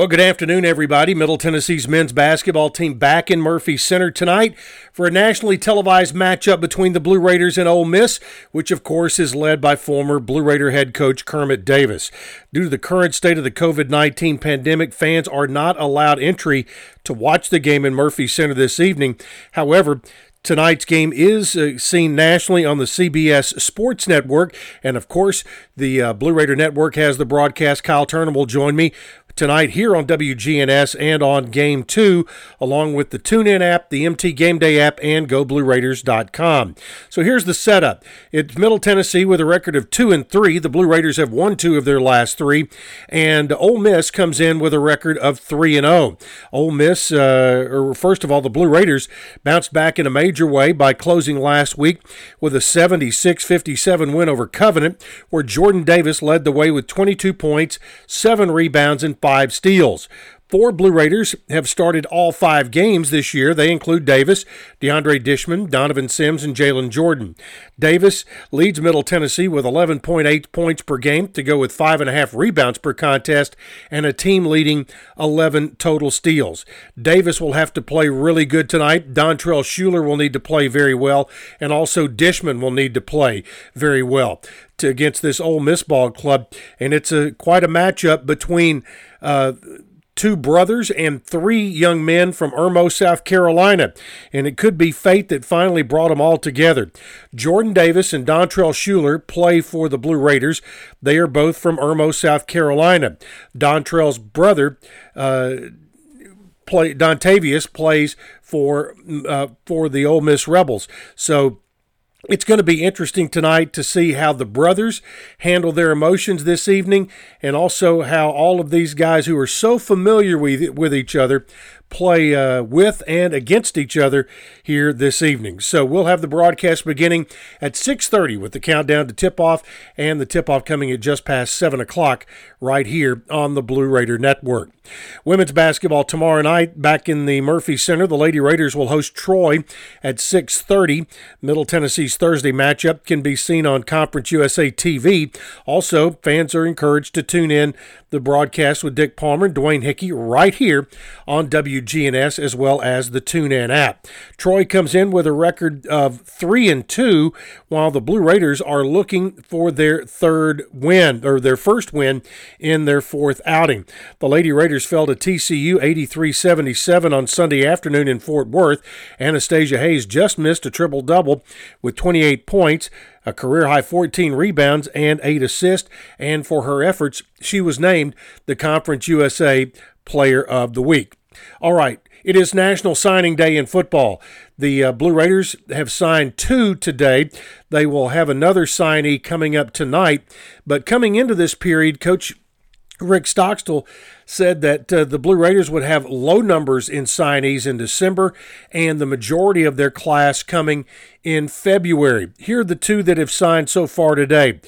Well, good afternoon, everybody. Middle Tennessee's men's basketball team back in Murphy Center tonight for a nationally televised matchup between the Blue Raiders and Ole Miss, which, of course, is led by former Blue Raider head coach Kermit Davis. Due to the current state of the COVID 19 pandemic, fans are not allowed entry to watch the game in Murphy Center this evening. However, Tonight's game is uh, seen nationally on the CBS Sports Network. And of course, the uh, Blue Raider Network has the broadcast. Kyle Turner will join me tonight here on WGNS and on Game 2, along with the TuneIn app, the MT Game Day app, and GoBlueRaiders.com. So here's the setup. It's Middle Tennessee with a record of 2 and 3. The Blue Raiders have won two of their last three, and Ole Miss comes in with a record of 3 and 0. Ole Miss, uh, or first of all, the Blue Raiders bounced back in a major way by closing last week with a 76 57 win over Covenant, where Jordan Davis led the way with 22 points, 7 rebounds, and five steals. Four Blue Raiders have started all five games this year. They include Davis, DeAndre Dishman, Donovan Sims, and Jalen Jordan. Davis leads Middle Tennessee with 11.8 points per game to go with 5.5 rebounds per contest and a team leading 11 total steals. Davis will have to play really good tonight. Dontrell Shuler will need to play very well, and also Dishman will need to play very well to, against this Ole Miss ball club. And it's a quite a matchup between. Two brothers and three young men from Irmo, South Carolina. And it could be fate that finally brought them all together. Jordan Davis and Dontrell Shuler play for the Blue Raiders. They are both from Irmo, South Carolina. Dontrell's brother, uh, play, Dontavius, plays for uh, for the Ole Miss Rebels. So it's going to be interesting tonight to see how the brothers handle their emotions this evening and also how all of these guys who are so familiar with, with each other play uh, with and against each other here this evening. So we'll have the broadcast beginning at 6:30 with the countdown to tip-off, and the tip-off coming at just past seven o'clock right here on the Blue Raider Network. Women's basketball tomorrow night back in the Murphy Center. The Lady Raiders will host Troy at 6:30. Middle Tennessee's Thursday matchup can be seen on Conference USA TV. Also, fans are encouraged to tune in the broadcast with Dick Palmer and Dwayne Hickey right here on WGNS as well as the TuneIn app. Troy comes in with a record of 3 and 2 while the Blue Raiders are looking for their third win or their first win in their fourth outing. The Lady Raiders fell to TCU 83-77 on Sunday afternoon in Fort Worth. Anastasia Hayes just missed a triple double with 28 points a career high 14 rebounds and 8 assists, and for her efforts, she was named the Conference USA Player of the Week. All right, it is National Signing Day in football. The uh, Blue Raiders have signed two today. They will have another signee coming up tonight. But coming into this period, Coach Rick Stockstill said that uh, the Blue Raiders would have low numbers in signees in December and the majority of their class coming in February. Here are the two that have signed so far today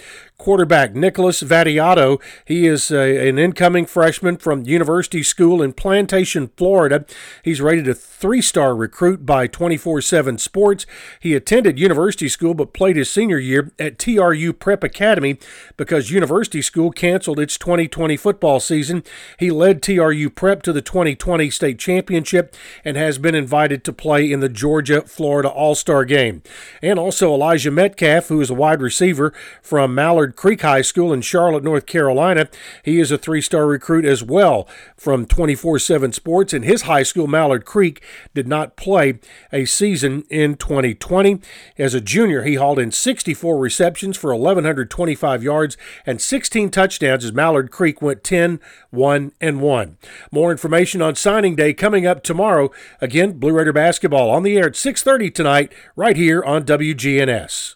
quarterback Nicholas Vattiato. He is a, an incoming freshman from University School in Plantation, Florida. He's rated a three star recruit by 24 7 Sports. He attended University School but played his senior year at TRU Prep Academy because University School canceled its 2020 football season. He led TRU Prep to the 2020 state championship and has been invited to play in the Georgia Florida All Star game. And also Elijah Metcalf, who is a wide receiver from Mallard Creek High School in Charlotte, North Carolina. He is a three star recruit as well from 24 7 Sports, and his high school, Mallard Creek, did not play a season in 2020. As a junior, he hauled in 64 receptions for 1,125 yards and 16 touchdowns as Mallard Creek went 10 1 and 1. More information on signing day coming up tomorrow. Again, Blue Raider basketball on the air at 6:30 tonight right here on WGNS.